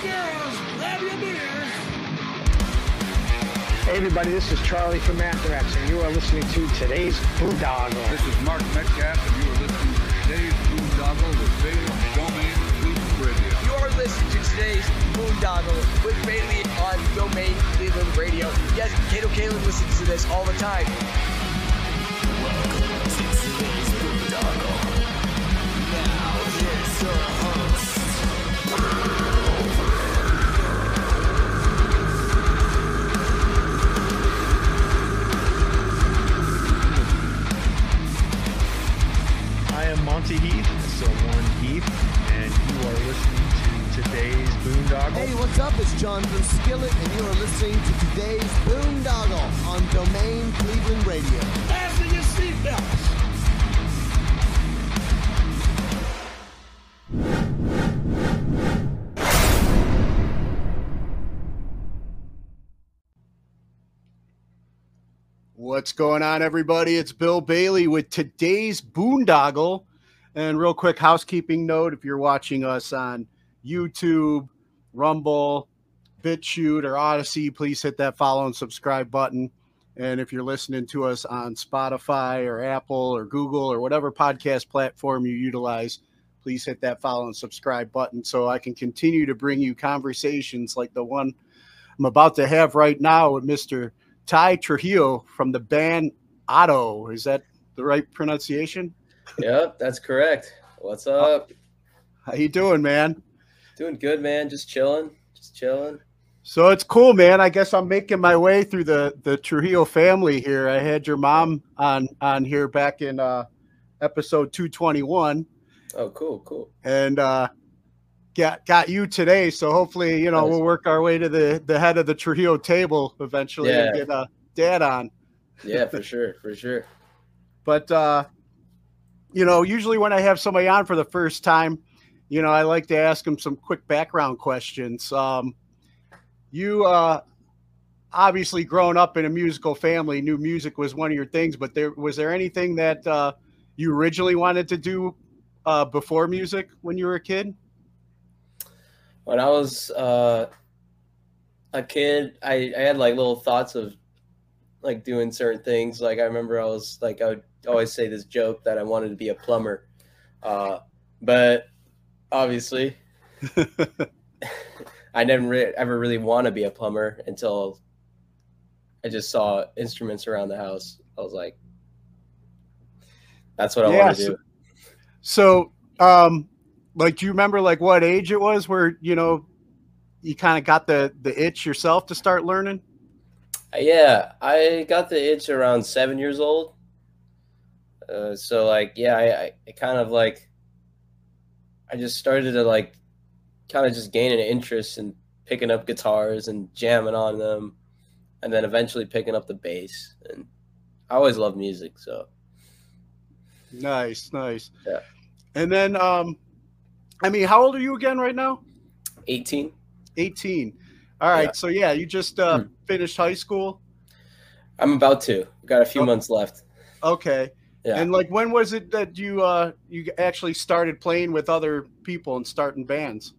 girls, grab your beers. Hey everybody, this is Charlie from Anthrax, and you are listening to today's Boondoggle. This is Mark Metcalf, and you are listening to today's Boondoggle with Bailey on Domain Cleveland Radio. You are listening to today's Boondoggle with Bailey on Domain Cleveland Radio. Yes, Kato Kaelin listens to this all the time. I am Monty Heath, so one Heath, and you are listening to today's Boondoggle. Hey, what's up? It's John from Skillet, and you are listening to today's Boondoggle on Domain Cleveland Radio. Fasten your seatbelts. What's going on, everybody? It's Bill Bailey with today's Boondoggle. And real quick housekeeping note if you're watching us on YouTube, Rumble, BitChute, or Odysee, please hit that follow and subscribe button. And if you're listening to us on Spotify or Apple or Google or whatever podcast platform you utilize, please hit that follow and subscribe button so I can continue to bring you conversations like the one I'm about to have right now with Mr. Tye Trujillo from the band OTTTO. Is that the right pronunciation? Yep, that's correct. What's up? How you doing, man? Doing good, man. Just chilling. Just chilling. So it's cool, man. I guess I'm making my way through the the Trujillo family here. I had your mom on on here back in uh episode 221 Oh, cool, cool. and uh got got you today. So hopefully, you know, Nice. we'll work our way to the the head of the Trujillo table eventually and Yeah. get uh dad on. Yeah, for sure, for sure. but uh you know usually when i have somebody on for the first time you know i like to ask them some quick background questions um you uh obviously grown up in a musical family knew music was one of your things but there was there anything that uh you originally wanted to do uh before music when you were a kid When I was uh, a kid, I, I had like little thoughts of like doing certain things. Like I remember I was like I would always say this joke that I wanted to be a plumber, uh, but obviously I never re- ever really want to be a plumber until I just saw instruments around the house. I was like, that's what I Yeah, want to so- do. so um like do you remember like what age it was where you know you kind of got the the itch yourself to start learning Yeah, I got the itch around seven years old. Uh, so like, yeah, I, I, kind of like, I just started to like, kind of just gain an interest in picking up guitars and jamming on them, and then eventually picking up the bass. And I always loved music, so Nice, nice. Yeah. And then, um, I mean, how old are you again right now? 18. 18. All right. Yeah. So, yeah, you just uh, Hmm. finished high school. I'm about to. Got a few Oh. months left. Okay. Yeah. And like, when was it that you uh, you actually started playing with other people and starting bands?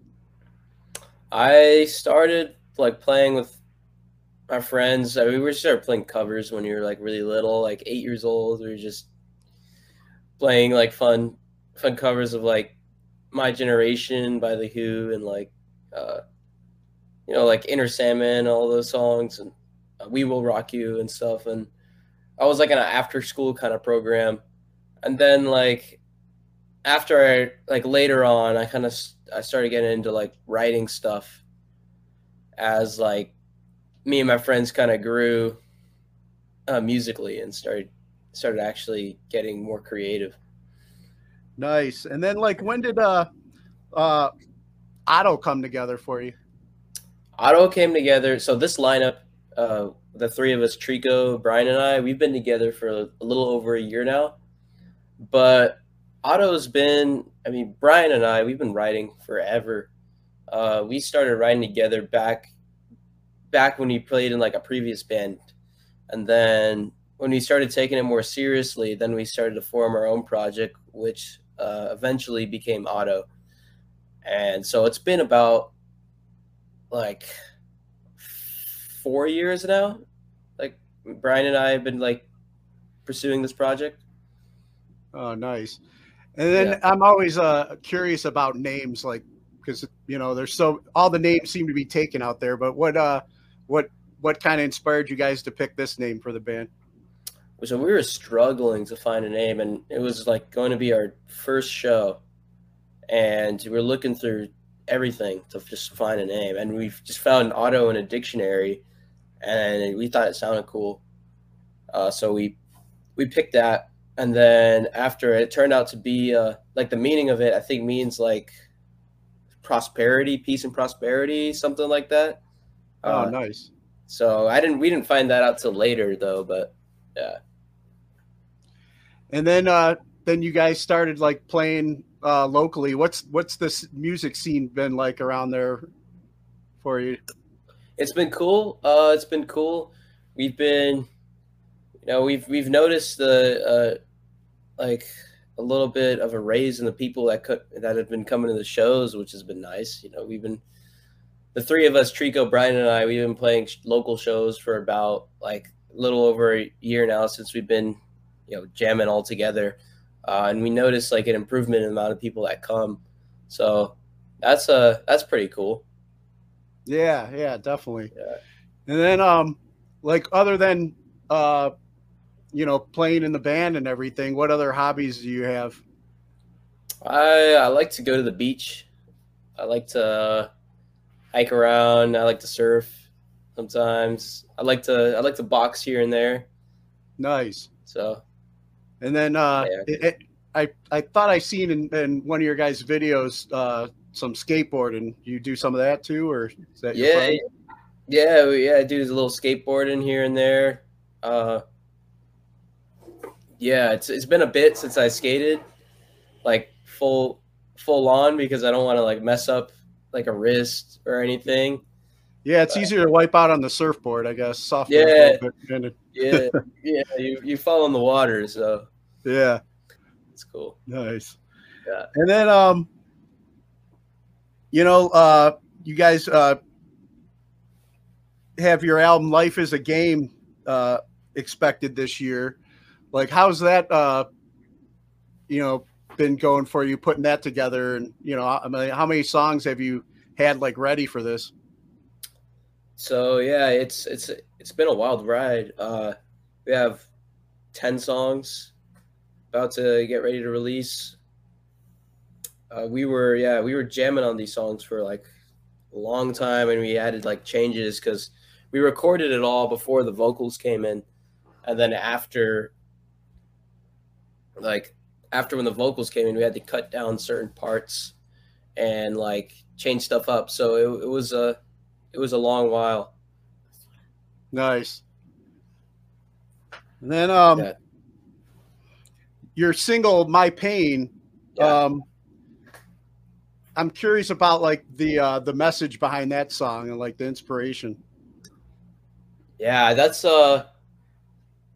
I started like playing with my friends. I mean, we started playing covers when you were like really little, like eight years old. We were just playing like fun, fun covers of like My Generation by The Who and like, uh, you know, like Enter Sandman, all those songs, and uh, We Will Rock You and stuff. And I was like in an after school kind of program. And then like after I like later on, I kind of I started getting into like writing stuff as like me and my friends kind of grew uh, musically and started started actually getting more creative. Nice. And then, like, when did uh, uh, OTTTO come together for you? OTTTO came together. So this lineup, uh, the three of us, Trico, Brian, and I, we've been together for a little over a year now. But OTTTO's been, I mean, Brian and I, we've been writing forever. Uh, we started writing together back, back when he played in like a previous band, and then when we started taking it more seriously, then we started to form our own project, which uh, eventually became OTTTO. And so it's been about like four years now. Like Brian and I have been like pursuing this project. Oh, nice. And then Yeah. I'm always uh, curious about names, like because you know there's so all the names seem to be taken out there. But what uh, what what kind of inspired you guys to pick this name for the band? So we were struggling to find a name, and it was like going to be our first show, and we were looking through everything to just find a name, and we just found auto in a dictionary, and we thought it sounded cool, uh, so we we picked that, and then after it turned out to be uh, like the meaning of it, I think means like prosperity, peace, and prosperity, something like that. Oh, Uh, nice. So I didn't we didn't find that out till later though, but yeah. And then uh, then you guys started like playing uh, locally. What's what's this music scene been like around there for you? It's been cool. Uh, it's been cool. We've been, you know, we've we've noticed the uh, like a little bit of a raise in the people that could that have been coming to the shows, which has been nice. You know, we've been the three of us, Trico, Brian, and I. We've been playing local shows for about like a little over a year now since we've been, you know, jamming all together, uh, and we noticed like an improvement in the amount of people that come. So that's uh that's pretty cool. Yeah, yeah, definitely. Yeah. And then um like other than uh you know playing in the band and everything, what other hobbies do you have? I I like to go to the beach. I like to uh, hike around. I like to surf sometimes. I like to I like to box here and there. Nice. So And then uh Yeah. it, it, I I thought I seen in, in one of your guys' videos uh some skateboarding. You do some of that too, or is that yeah, friend? yeah, yeah. I do a little skateboarding here and there. Uh, yeah, it's it's been a bit since I skated, like full full on because I don't want to like mess up like a wrist or anything. Yeah, it's easier to wipe out on the surfboard, I guess. Soft. Yeah. a little bit, and it- Yeah, yeah. You you fall in the water, so yeah. it's cool. Nice. Yeah. And then um you know, uh you guys uh have your album Life is a Game uh expected this year. Like how's that uh you know been going for you putting that together and you know I mean how many songs have you had like ready for this? So yeah, it's it's it's been a wild ride. Uh, we have ten songs about to get ready to release. Uh, we were yeah we were jamming on these songs for like a long time, and we added like changes because we recorded it all before the vocals came in, and then after like after when the vocals came in, we had to cut down certain parts and like change stuff up. So it, it was a it was a long while. Nice. And then um Yeah. your single My Pain Yeah. um I'm curious about like the uh the message behind that song and like the inspiration. Yeah, that's uh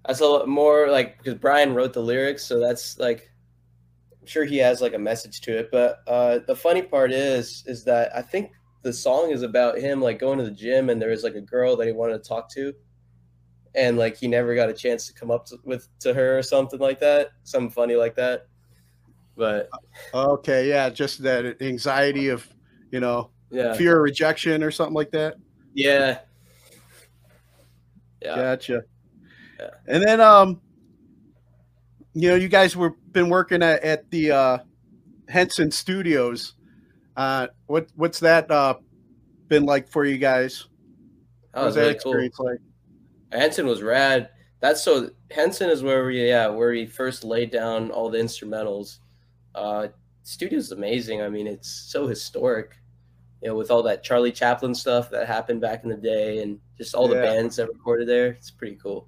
that's a lot more like because Brian wrote the lyrics, so that's like I'm sure he has like a message to it. But uh the funny part is is that I think the song is about him like going to the gym and there was like a girl that he wanted to talk to and like he never got a chance to come up to, with to her or something like that. Something funny like that. But Okay, yeah, just that anxiety of, you know, yeah. fear of rejection or something like that. Yeah. Yeah. Gotcha. Yeah. And then um you know, you guys were been working at, at the uh Henson Studios. Uh what what's that uh been like for you guys? That was What's that really cool. experience like? Henson was rad. That's so Henson is where we yeah where we first laid down all the instrumentals. Uh, studio's amazing. I mean, it's so historic. You know, with all that Charlie Chaplin stuff that happened back in the day, and just all the bands that recorded there. It's pretty cool.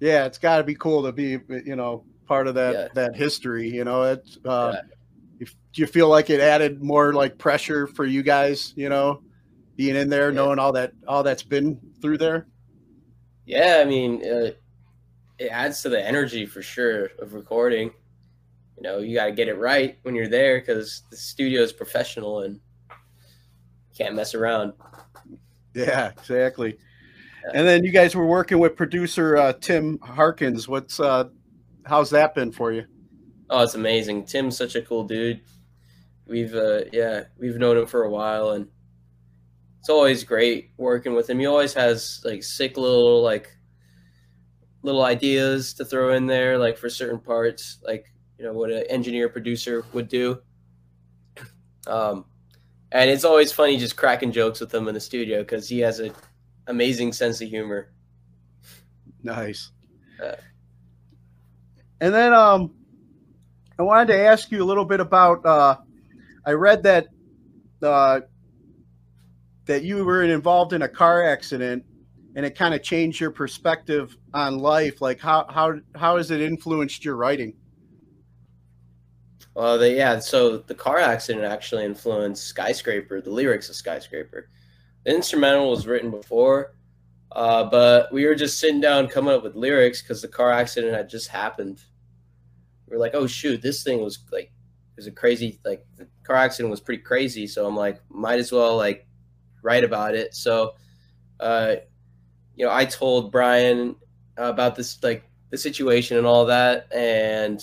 Yeah, it's got to be cool to be, you know, part of that Yeah. that history. You know, it's. Uh, Yeah. if, do you feel like it added more like pressure for you guys? You know, being in there, Yeah. knowing all that all that's been through there. Yeah, I mean, uh, it adds to the energy for sure of recording. You know, you got to get it right when you're there because the studio is professional and can't mess around. Yeah, exactly. And then you guys were working with producer uh, Tim Harkins. What's uh, how's that been for you? Oh, it's amazing. Tim's such a cool dude. We've uh, yeah, we've known him for a while, and it's always great working with him. He always has like sick little like little ideas to throw in there, like for certain parts, like you know what an engineer producer would do. Um, and it's always funny just cracking jokes with him in the studio because he has an amazing sense of humor. Nice. Uh, And then um, I wanted to ask you a little bit about. Uh, I read that uh, that you were involved in a car accident, and it kind of changed your perspective on life. Like how how how has it influenced your writing? Well, they, yeah. So the car accident actually influenced "Skyscraper," the lyrics of "Skyscraper." The instrumental was written before, uh, but we were just sitting down coming up with lyrics because the car accident had just happened. We are like, "Oh shoot, this thing was like, it was a crazy like the car accident was pretty crazy." So I'm like, might as well like write about it. So, uh, you know, I told Brian about this like the situation and all that, and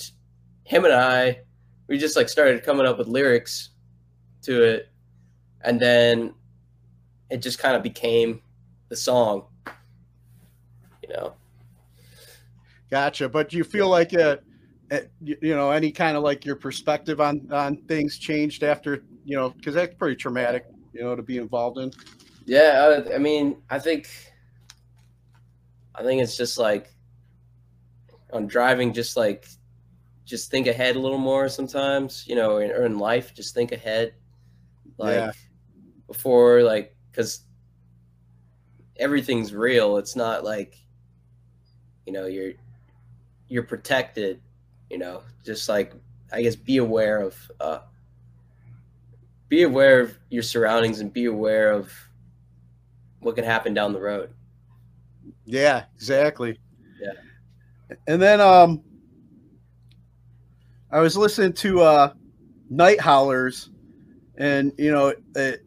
him and I we just like started coming up with lyrics to it and then it just kind of became the song you know Gotcha. But do you feel like you, you know any kind of like your perspective on on things changed after you know because that's pretty traumatic you know to be involved in. yeah I, I mean i think i think it's just like on driving just like just think ahead a little more sometimes you know in, or in life just think ahead like Yeah. before like because everything's real it's not like you know you're you're protected you know just like i guess be aware of uh be aware of your surroundings and be aware of what can happen down the road Yeah, exactly. Yeah. And then um I was listening to uh Night Howlers and you know it, it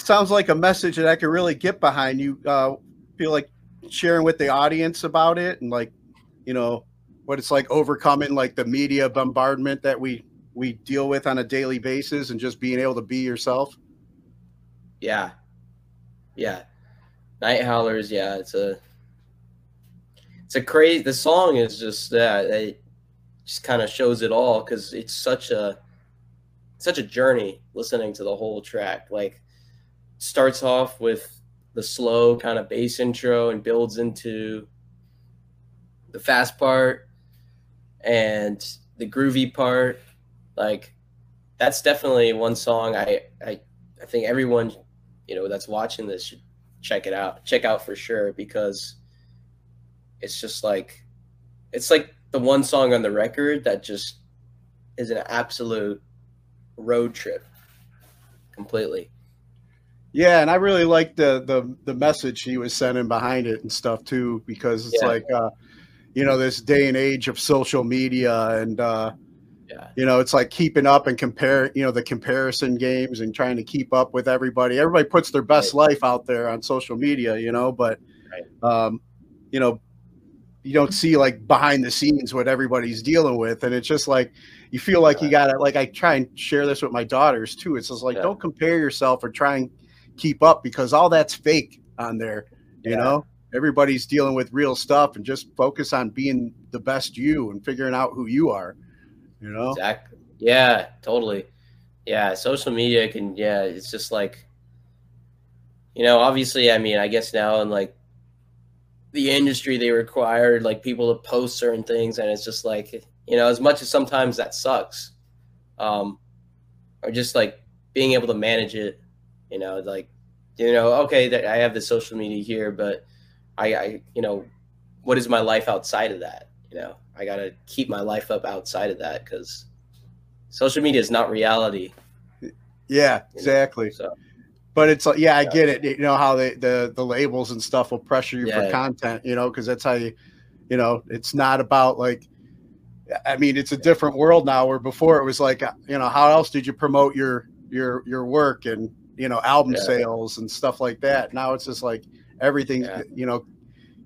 sounds like a message that I could really get behind. You uh feel like sharing with the audience about it and like you know what it's like overcoming like the media bombardment that we we deal with on a daily basis and just being able to be yourself. yeah yeah night howlers yeah it's a it's a crazy the song is just that it just kind of shows it all because it's such a such a journey listening to the whole track. Like starts off with the slow kind of bass intro and builds into the fast part and the groovy part. Like that's definitely one song i i, I think everyone you know that's watching this should check it out check out for sure because it's just like it's like the one song on the record that just is an absolute road trip completely Yeah, and I really like the the the message he was sending behind it and stuff too, because it's Yeah. like uh, you know this day and age of social media and uh, yeah you know it's like keeping up and compare you know the comparison games and trying to keep up with everybody. Everybody puts their best life out there on social media, you know, but um, you know you don't see like behind the scenes what everybody's dealing with, and it's just like you feel like you got to like I try and share this with my daughters too. It's just like Yeah. don't compare yourself or try and keep up because all that's fake on there. You Yeah. know, everybody's dealing with real stuff, and just focus on being the best you and figuring out who you are. You know, Exactly. Yeah, totally. Yeah, social media can yeah, it's just like you know, obviously I mean, I guess now in like the industry they require like people to post certain things and it's just like you know, as much as sometimes that sucks. Um or just like being able to manage it, you know, like you know, okay, that I have the social media here, but I, I you know, what is my life outside of that? You know, I got to keep my life up outside of that because social media is not reality. yeah, exactly. So But it's like, yeah, I get it. You know how they the the labels and stuff will pressure you for content. You know, because that's how you, you know, it's not about like. I mean, it's a different world now. Where before it was like, you know, how else did you promote your your your work and you know album Yeah. sales and stuff like that. Now it's just like everything, Yeah. you know,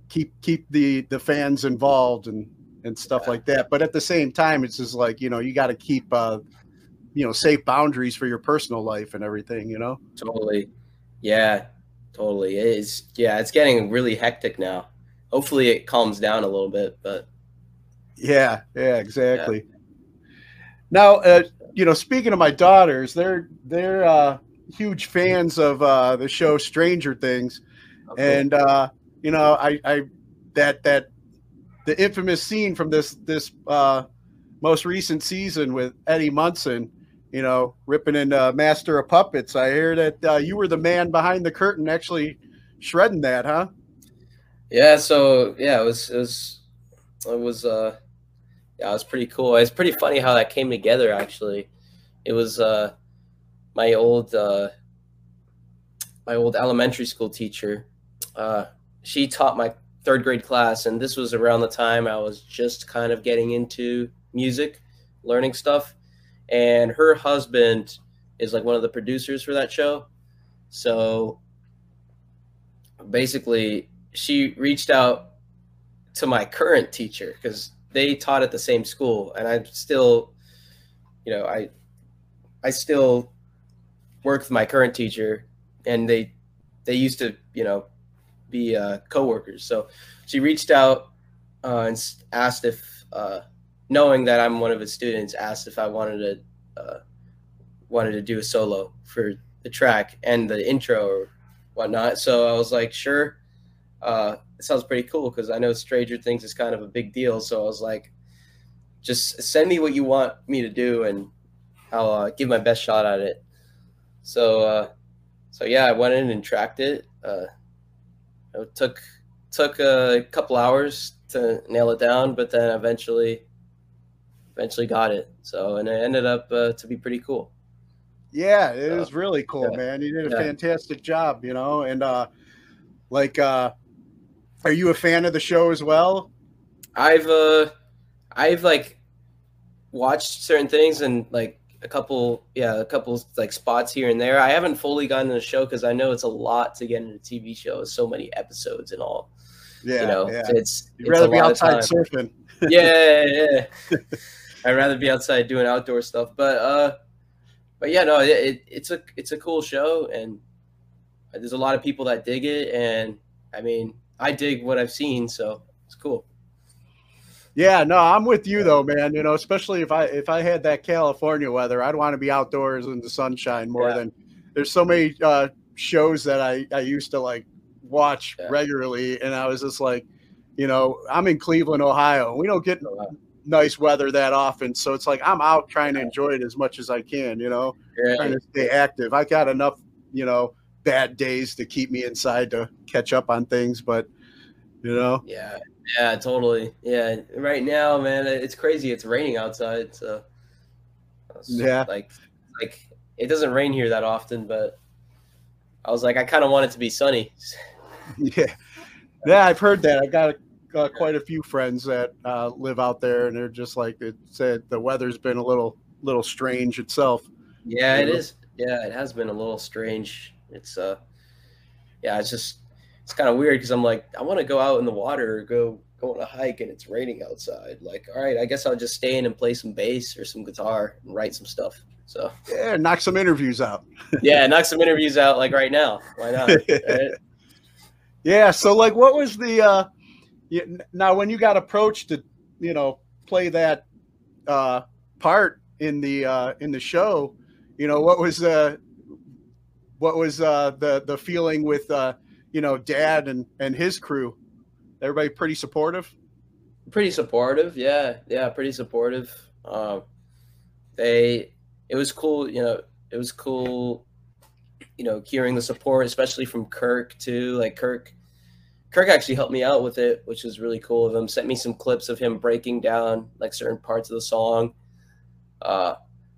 keep keep the the fans involved and and stuff Yeah. like that. But at the same time, it's just like you know you got to keep uh, you know safe boundaries for your personal life and everything. You know. Totally. Yeah, totally. It is. Yeah, it's getting really hectic now. Hopefully, it calms down a little bit. But Yeah, yeah, exactly. Now, uh, you know, speaking of my daughters, they're they're uh, huge fans of uh, the show Stranger Things, and uh, you know, I, I that that the infamous scene from this this uh, most recent season with Eddie Munson, you know, ripping into Master of Puppets. I hear that uh, you were the man behind the curtain, actually shredding that, huh? yeah, so yeah, it was it was it was uh yeah, it was pretty cool. It's pretty funny how that came together. Actually, it was uh my old uh my old elementary school teacher. Uh, she taught my third grade class, and this was around the time I was just kind of getting into music, learning stuff. And her husband is like one of the producers for that show. So basically, she reached out to my current teacher because they taught at the same school, and I'm still, you know, I, I still work with my current teacher, and they, they used to, you know, be uh, coworkers. So she reached out uh, and asked if, uh, knowing that I'm one of his students, asked if I wanted to, uh, wanted to do a solo for the track and the intro or whatnot. So I was like, sure. Uh, it sounds pretty cool because I know Stranger Things is kind of a big deal. So I was like, just send me what you want me to do, and I'll uh, give my best shot at it. So, uh, so yeah, I went in and tracked it. Uh, it took took a couple hours to nail it down, but then eventually, eventually got it. So, and it ended up uh, to be pretty cool. Yeah, it So, was really cool, yeah. man. You did a Yeah. fantastic job, you know. And uh like uh are you a fan of the show as well? I've uh I've like watched certain things and like a couple yeah, a couple like spots here and there. I haven't fully gotten to the show because I know it's a lot to get into a TV show, It's so many episodes and all. Yeah, you know, yeah. it's You'd it's rather be outside surfing. yeah, yeah, yeah. I'd rather be outside doing outdoor stuff. But uh but yeah, no, it, it, it's a it's a cool show and there's a lot of people that dig it and I mean, I dig what I've seen, so it's cool. Yeah, no, I'm with you though, man. You know, especially if I if I had that California weather, I'd want to be outdoors in the sunshine more Yeah. than there's so many uh shows that I I used to like watch Yeah. regularly and I was just like, you know, I'm in Cleveland, Ohio. We don't get So, uh, nice weather that often, so it's like I'm out trying to enjoy it as much as I can, you know. yeah. trying to stay active. I got enough, you know, bad days to keep me inside to catch up on things, but you know, Yeah, yeah, totally. Yeah, right now, man, it's crazy. It's raining outside, so Yeah. like like it doesn't rain here that often, but I was like, I kind of want it to be sunny. yeah, yeah, I've heard that. I got uh, quite a few friends that uh, live out there, and they're just like it said the weather's been a little little strange itself. Yeah, it is. Yeah, it has been a little strange. It's uh, yeah, it's just it's kind of weird because I'm like, I want to go out in the water or go go on a hike, and it's raining outside. Like, all right, I guess I'll just stay in and play some bass or some guitar and write some stuff. So Yeah, knock some interviews out. yeah, knock some interviews out like right now. Why not? right? Yeah. So, like, what was the uh, now when you got approached to, you know, play that uh, part in the uh, in the show? You know, what was uh, what was uh, the the feeling with uh, you know, Dad and and his crew? Everybody pretty supportive. pretty supportive yeah yeah pretty supportive um they it was cool you know it was cool you know hearing the support especially from kirk too like kirk kirk actually helped me out with it which was really cool of him sent me some clips of him breaking down like certain parts of the song uh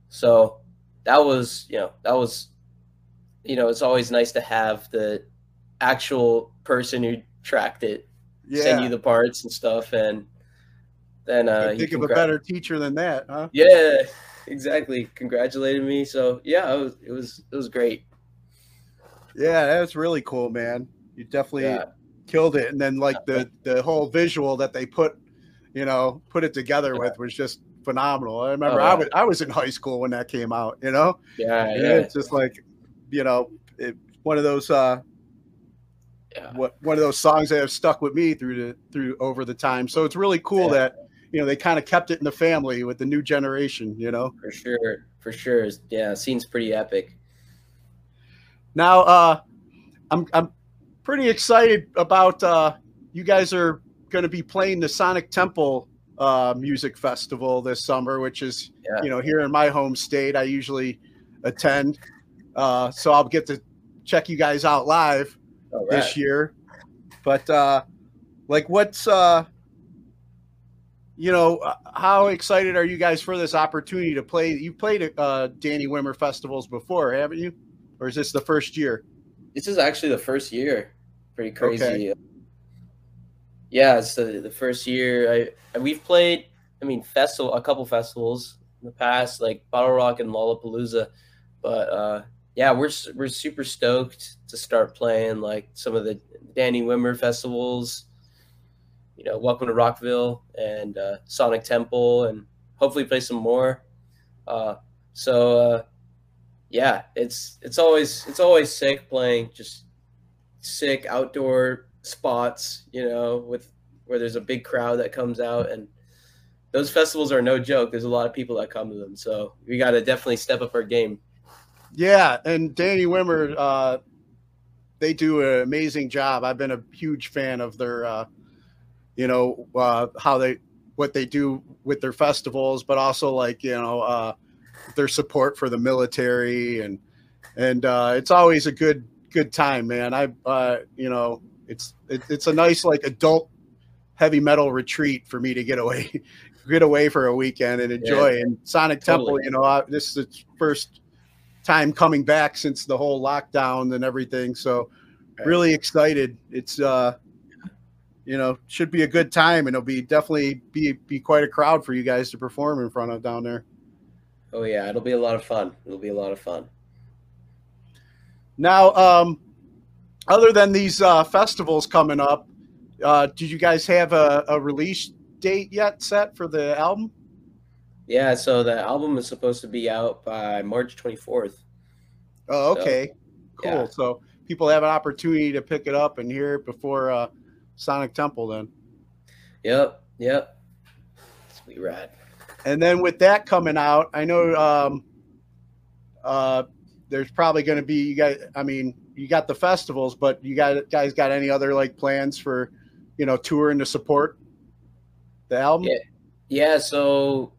so that was you know that was you know it's always nice to have the actual person who tracked it send you the parts and stuff and then uh think of a better teacher than that, huh? yeah exactly congratulated me so yeah it was it was, it was great Yeah, that's really cool, man. You definitely Yeah. Killed it. And then like the the whole visual that they put, you know, put it together Yeah. with was just phenomenal. I remember Oh, I was I was in high school when that came out, you know? Yeah, yeah, It's just like, you know, it, one of those uh yeah. what one of those songs that have stuck with me through the through over the time. So it's really cool Yeah. that you know they kind of kept it in the family with the new generation, you know. For sure, for sure. Yeah, scene's pretty epic. Now, uh, I'm I'm pretty excited about uh, you guys are going to be playing the Sonic Temple uh, Music Festival this summer, which is Yeah. you know here in my home state. I usually attend, uh, so I'll get to check you guys out live right. this year. But uh, like, what's uh, you know, uh, how excited are you guys for this opportunity to play? You played uh, Danny Wimmer festivals before, haven't you? Or is this the first year? This is actually the first year. Pretty crazy. Okay. Yeah, so the, first year. I we've played. I mean, festival a couple festivals in the past, like Bottle Rock and Lollapalooza. But uh, yeah, we're we're super stoked to start playing like some of the Danny Wimmer festivals. You know, Welcome to Rockville and uh, Sonic Temple, and hopefully play some more. Uh, so uh, yeah, it's it's always it's always sick playing just sick outdoor spots, you know, with where there's a big crowd that comes out and those festivals are no joke. There's a lot of people that come to them. So we got to definitely step up our game. Yeah, and Danny Wimmer, uh, they do an amazing job. I've been a huge fan of their, uh, you know, uh, how they what they do with their festivals, but also like you know uh, their support for the military and and uh, it's always a good good time, man. I uh, you know it's it, it's a nice like adult heavy metal retreat for me to get away get away for a weekend and enjoy. And Sonic Temple, you know, I, this is the first time coming back since the whole lockdown and everything. So Right. really excited. It's uh you know, should be a good time and it'll be definitely be be quite a crowd for you guys to perform in front of down there. Oh yeah, it'll be a lot of fun. It'll be a lot of fun. Now, um other than these uh festivals coming up, uh did you guys have a, a release date yet set for the album? Yeah, so the album is supposed to be out by March 24th. Oh, So, okay. cool. yeah. So people have an opportunity to pick it up and hear it before uh Sonic Temple then. Yep, yep. Sweet rad. And then with that coming out, I know um, uh, there's probably going to be you guys. I mean, you got the festivals, but you got guys got any other like plans for, you know, touring to support the album? Yeah. Yeah, so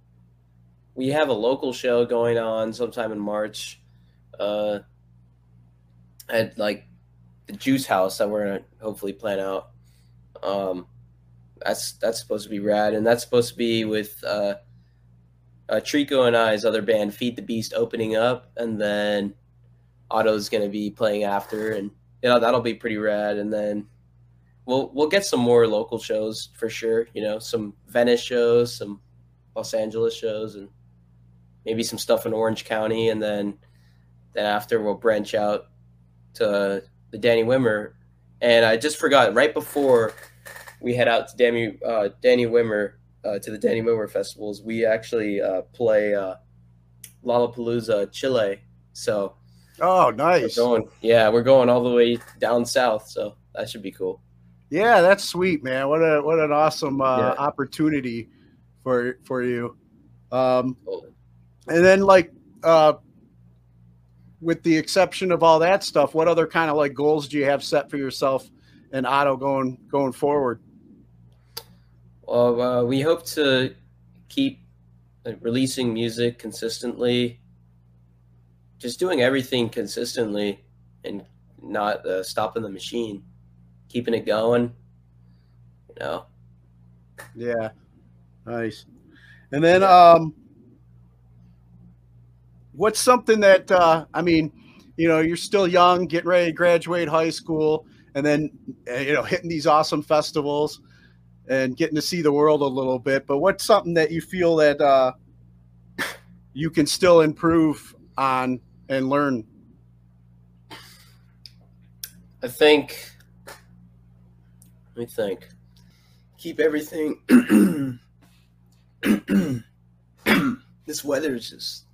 we have a local show going on sometime in March. Uh at like the Juice House that we're gonna hopefully plan out. Um that's that's supposed to be rad and that's supposed to be with uh uh Trico and I's other band Feed the Beast opening up and then OTTTO's gonna be playing after and you know that'll be pretty rad and then we'll we'll get some more local shows for sure. You know, some Venice shows, some Los Angeles shows, and maybe some stuff in Orange County, and then then after we'll branch out to the Danny Wimmer. And I just forgot right before we head out to Danny uh, Danny Wimmer uh, to the Danny Wimmer festivals, we actually uh, play uh, Lollapalooza, Chile. So Oh, we're nice. going, yeah, we're going all the way down south. So that should be cool. Yeah, that's sweet, man. What a what an awesome uh, Yeah. opportunity for for you. Um, and then like uh, with the exception of all that stuff, what other kind of like goals do you have set for yourself and OTTTO going going forward? Uh, we hope to keep releasing music consistently, just doing everything consistently, and not uh, stopping the machine, keeping it going. You know, Yeah, nice. And then, um, what's something that uh, I mean, you know, you're still young, getting ready to graduate high school, and then uh, you know, hitting these awesome festivals and getting to see the world a little bit. But what's something that you feel that uh, you can still improve on and learn? I think. Let me think. Keep everything. this weather is just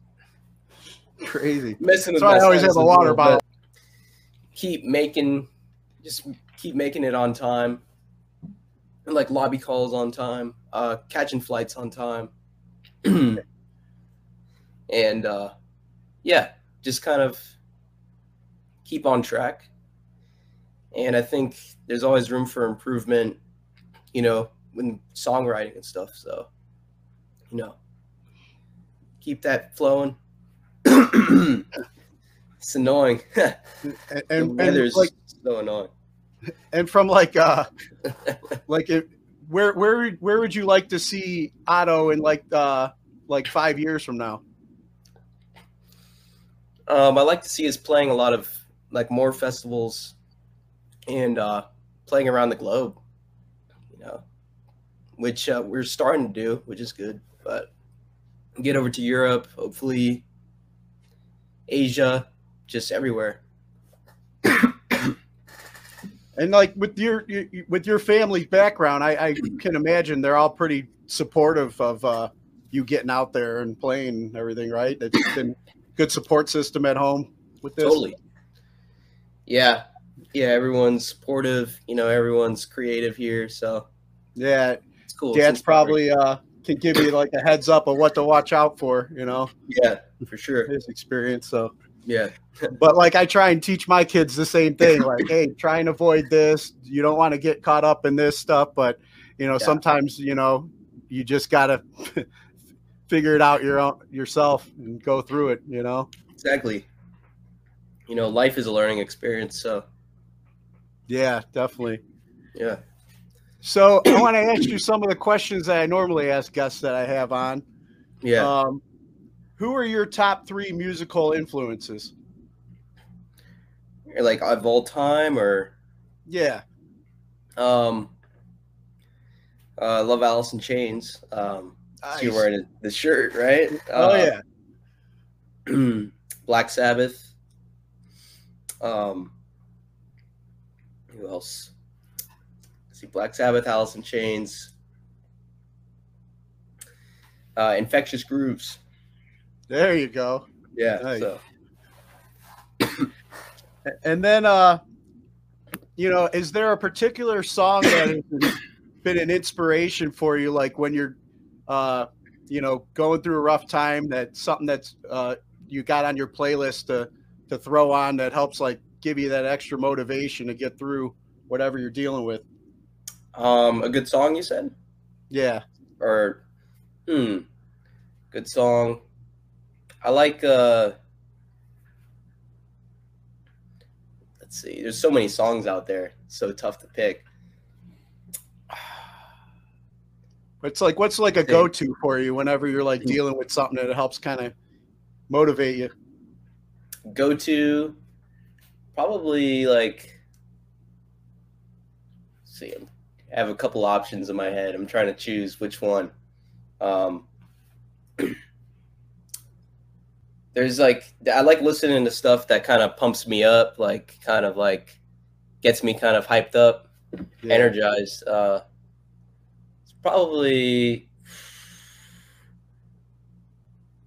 Crazy. messing with So I always have a water bottle. Keep making, just keep making it on time. And like lobby calls on time, uh, catching flights on time, and uh, yeah, just kind of keep on track. And I think there's always room for improvement, you know, when songwriting and stuff. So, you know, keep that flowing. it's annoying. And, the and, and weather's like so annoying. And from like uh like it, where where where would you like to see OTTTO in like uh like five years from now? Um, I like to see us playing a lot of like more festivals and uh, playing around the globe. You know, which uh, we're starting to do, which is good. But get over to Europe, hopefully Asia, just everywhere. And like with your with your family background, I, I can imagine they're all pretty supportive of uh, you getting out there and playing and everything, right? It's been good support system at home with this. Totally. Yeah, yeah. Everyone's supportive. You know, everyone's creative here, so Yeah, it's cool. Dad's It's probably uh, can give you like a heads up of what to watch out for, you know, yeah, for sure. his experience. So, Yeah, but like I try and teach my kids the same thing. Like, hey, try and avoid this. You don't want to get caught up in this stuff, but you know, Yeah. sometimes you know you just gotta figure it out your own yourself and go through it. You know. exactly. You know, life is a learning experience, so Yeah, definitely. yeah. So I want to ask you some of the questions that I normally ask guests that I have on. Yeah. Um, who are your top three musical influences? like of all time or Yeah. um uh I love Alice in Chains. Um so you're wearing the shirt, right? Oh Uh, yeah. Black Sabbath. Um who else? Let's see Black Sabbath, Alice in Chains. Uh Infectious Grooves. There you go. Yeah. Nice. So And then, uh, you know, is there a particular song that has been an inspiration for you, like when you're, uh, you know, going through a rough time? That something that's uh, you got on your playlist to to throw on that helps, like, give you that extra motivation to get through whatever you're dealing with. um a good song you said? Yeah. or hmm good song i like uh let's see there's so many songs out there it's so tough to pick. It's like what's like a go-to for you whenever you're like dealing with something that helps kind of motivate you. go to probably like let's see i have a couple options in my head i'm trying to choose which one. Um there's like i like listening to stuff that kind of pumps me up like kind of like gets me kind of hyped up Yeah. energized uh it's probably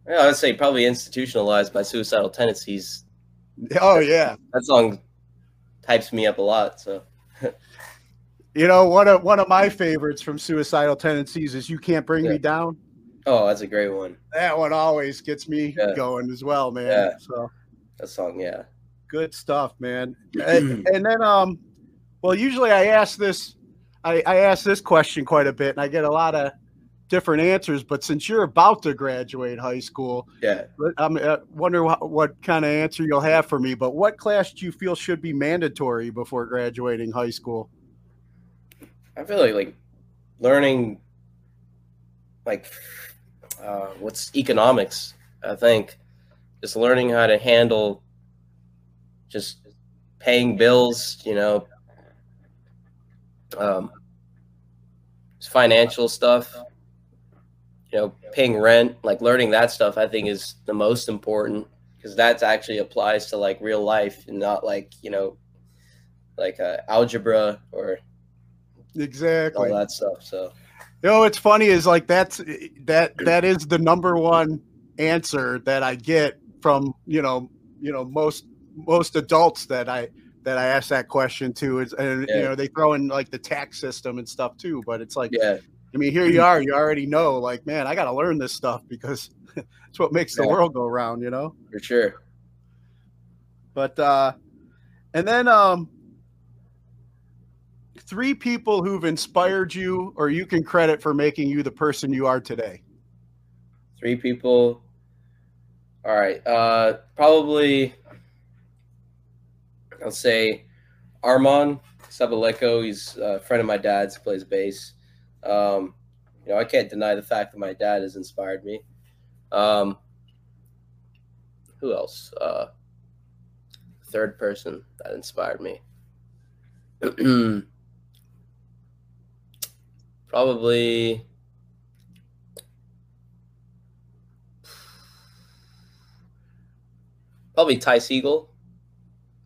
yeah, I would say probably institutionalized by suicidal tendencies Oh yeah. that song types me up a lot. So You know, one of one of my favorites from Suicidal Tendencies is "You Can't Bring Me Down." Oh, that's a great one. That one always gets me Yeah. going as well, man. Yeah. So That song, yeah. good stuff, man. and, and then, um, well, usually I ask this, I, I ask this question quite a bit, and I get a lot of different answers. But since you're about to graduate high school, Yeah. I'm uh, wonder what, what kind of answer you'll have for me. But what class do you feel should be mandatory before graduating high school? I feel like like learning like uh what's economics, I think. Just learning how to handle just paying bills, you know, um financial stuff. You know, paying rent, like learning that stuff I think is the most important because that actually applies to like real life and not like, you know, like uh, algebra or Exactly. all that stuff. So You know, what's funny is like that's that that is the number one answer that I get from you know you know most most adults that I that I ask that question to is and you know they throw in like the tax system and stuff too, but it's like yeah, I mean here you are, you already know like man I got to learn this stuff because it's what makes the world go round, you know. for sure. But uh and then um three people who've inspired you or you can credit for making you the person you are today. Three people. All right. Uh, probably. I'll say Armand Sabal-Lecco. He's a friend of my dad's. Plays bass. Um, you know, I can't deny the fact that my dad has inspired me. Um, who else? Uh, third person that inspired me. Probably. Probably Ty Segall,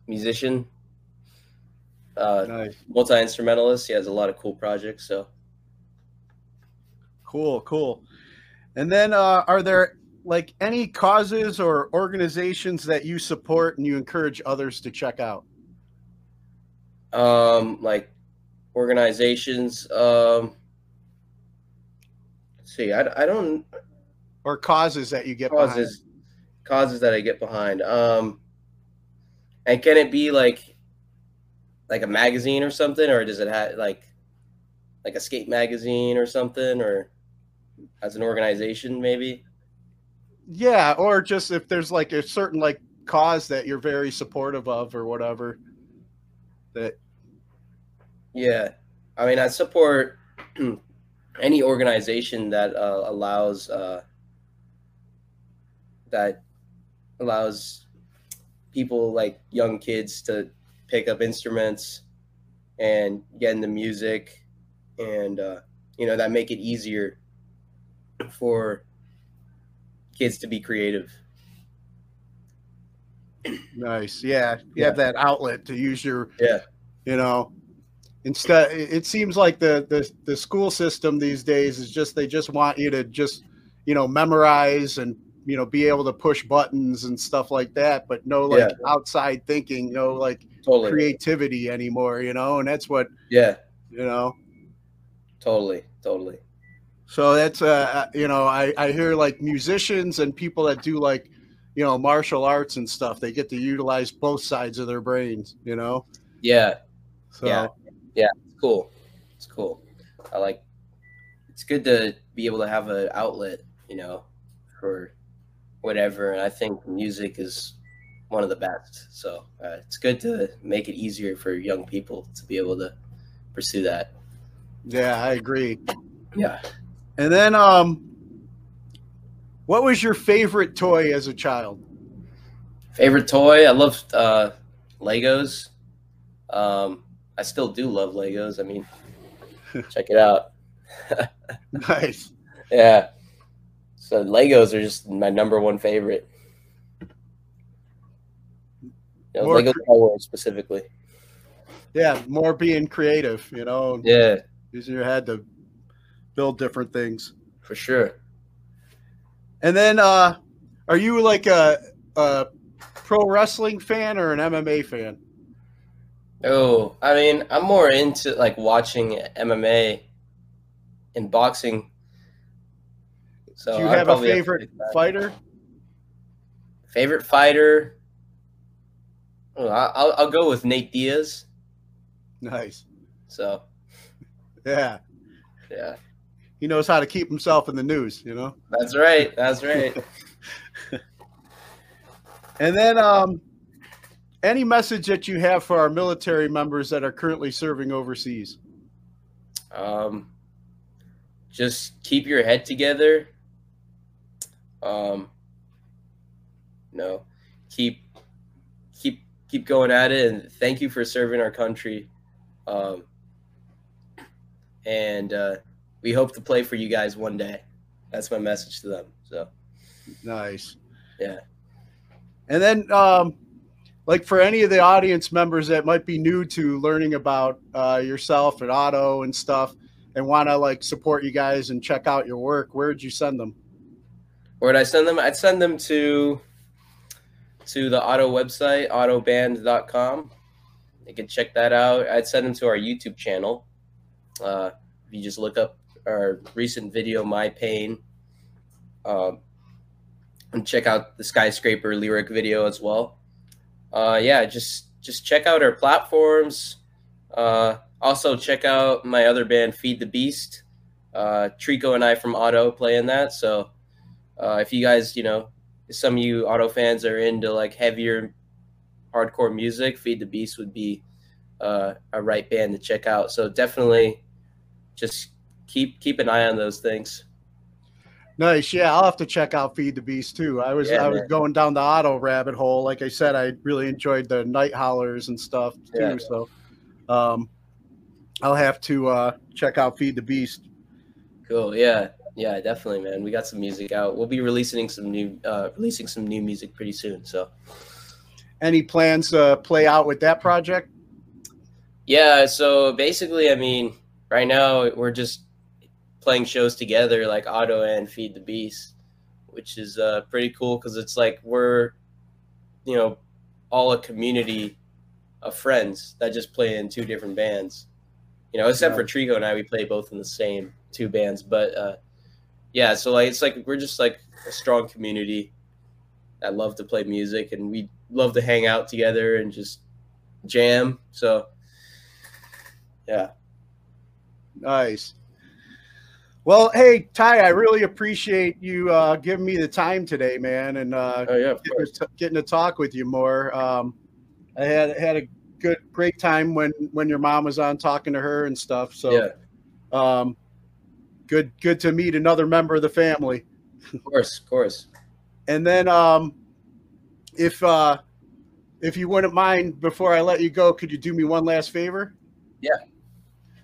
musician, uh, Nice. multi instrumentalist. He has a lot of cool projects. So Cool, cool. And then uh are there like any causes or organizations that you support and you encourage others to check out? um like organizations um see I, I don't Or causes that you get behind? causes causes that i get behind um and can it be like like a magazine or something or does it have like like a skate magazine or something or as an organization maybe Yeah, or just if there's like a certain like cause that you're very supportive of or whatever. That Yeah, I mean, I support any organization that uh, allows uh, that allows people like young kids to pick up instruments and get into music, and uh, you know that make it easier for kids to be creative. nice. Yeah. You Yeah. have that outlet to use your Yeah. you know. Instead it seems like the, the the school system these days is just they just want you to just you know memorize and you know be able to push buttons and stuff like that but no like Yeah. outside thinking no like Totally. creativity anymore you know and that's what Yeah. you know Totally. Totally. so that's uh you know i i hear like musicians and people that do like you know martial arts and stuff they get to utilize both sides of their brains you know Yeah. so Yeah. Yeah, it's cool. It's cool. I like. It's good to be able to have an outlet, you know, for whatever. And I think music is one of the best. So uh, it's good to make it easier for young people to be able to pursue that. yeah i agree Yeah. and then um what was your favorite toy as a child Favorite toy? I loved uh, Legos. Um, I still do love Legos. I mean, check it out. nice Yeah. So Legos are just my number one favorite. You know, More Lego Star Wars specifically. yeah more being creative you know Yeah, using your head to build different things for sure. and then uh are you like a, a pro wrestling fan or an mma fan Oh, I mean, I'm more into like watching MMA and boxing. So do you I'd have a favorite that. fighter Favorite fighter? Oh, I'll, I'll go with Nate Diaz. nice So yeah yeah, he knows how to keep himself in the news you know that's right. That's right. And then, um, any message that you have for our military members that are currently serving overseas? um, just keep your head together. Um, no, keep keep keep going at it, and thank you for serving our country. Um, and uh, we hope to play for you guys one day. That's my message to them. So Nice. Yeah. And then, um, like for any of the audience members that might be new to learning about uh, yourself and OTTTO and stuff and want to like support you guys and check out your work where'd you send them Where'd I send them? I'd send them to to the OTTTO website, autoband.com. You can check that out. I'd send them to our YouTube channel. Uh, if you just look up our recent video, My Pain, um, and check out the skyscraper lyric video as well. Uh, yeah, just just check out our platforms. Uh, also check out my other band, Feed the Beast. Uh, Trico and I from OTTTO play in that. So uh, if you guys, you know, some of you OTTTO fans are into like heavier hardcore music, Feed the Beast would be uh, a right band to check out. So definitely just keep keep an eye on those things. Nice yeah i'll have to check out feed the beast too i was Yeah, i was man. going down the OTTTO rabbit hole like i said i really enjoyed the night howlers and stuff too Yeah. so um i'll have to uh check out feed the beast Cool. Yeah. Yeah, definitely, man. We got some music out. We'll be releasing some new uh releasing some new music pretty soon. So any plans to play out with that project yeah, so basically I mean, right now we're just playing shows together like OTTTO and Feed the Beast, which is uh pretty cool because it's like we're you know, all a community of friends that just play in two different bands. You know, except for Trigo and I, we play both in the same two bands. But uh, yeah, so like it's like we're just like a strong community that love to play music, and we love to hang out together and just jam. So yeah, Nice. Well, hey Tye, I really appreciate you uh, giving me the time today, man, and uh, oh yeah, getting, to, getting to talk with you more. Um, I had had a good, great time when when your mom was on talking to her and stuff. So, Yeah, um, good, good to meet another member of the family. of course, of course. And then, um, if uh, if you wouldn't mind, before I let you go, could you do me one last favor? Yeah.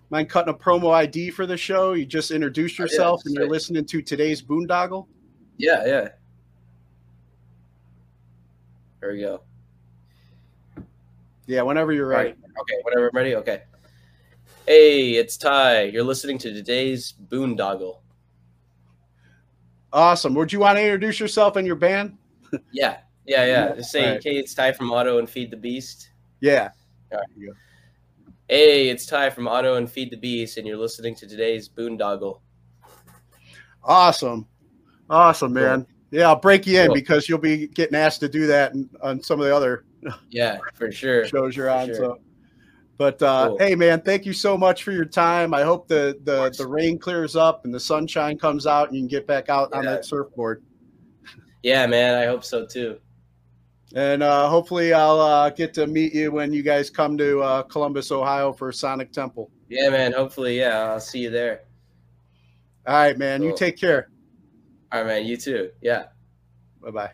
Mind cutting a promo ID for the show? You just introduced Oh, yourself, and you're listening to today's Boondoggle. Yeah, yeah. There we go. Yeah, whenever you're ready. Right. Okay, whenever I'm ready. Okay. Hey, it's Tye. You're listening to today's Boondoggle. Awesome. Would you want to introduce yourself and your band? Yeah, yeah, yeah. Just say, Alright. hey, it's Tye from OTTTO and Feed the Beast. Yeah. Hey, it's Tye from OTTTO and Feed the Beast, and you're listening to today's Boondoggle. Awesome. Awesome, man. Yeah, I'll break you in Cool. because you'll be getting asked to do that in, on some of the other Yeah, for sure. shows you're on. sure. So, but uh, Cool. hey, man, thank you so much for your time. I hope the the, course. the rain clears up and the sunshine comes out and you can get back out on Yeah. that surfboard. Yeah, man, I hope so too. And uh, hopefully, I'll uh, get to meet you when you guys come to uh, Columbus, Ohio for Sonic Temple. Yeah, man, hopefully, yeah, I'll see you there. All right, man. You take care. All right, man, you too. Yeah. Bye bye.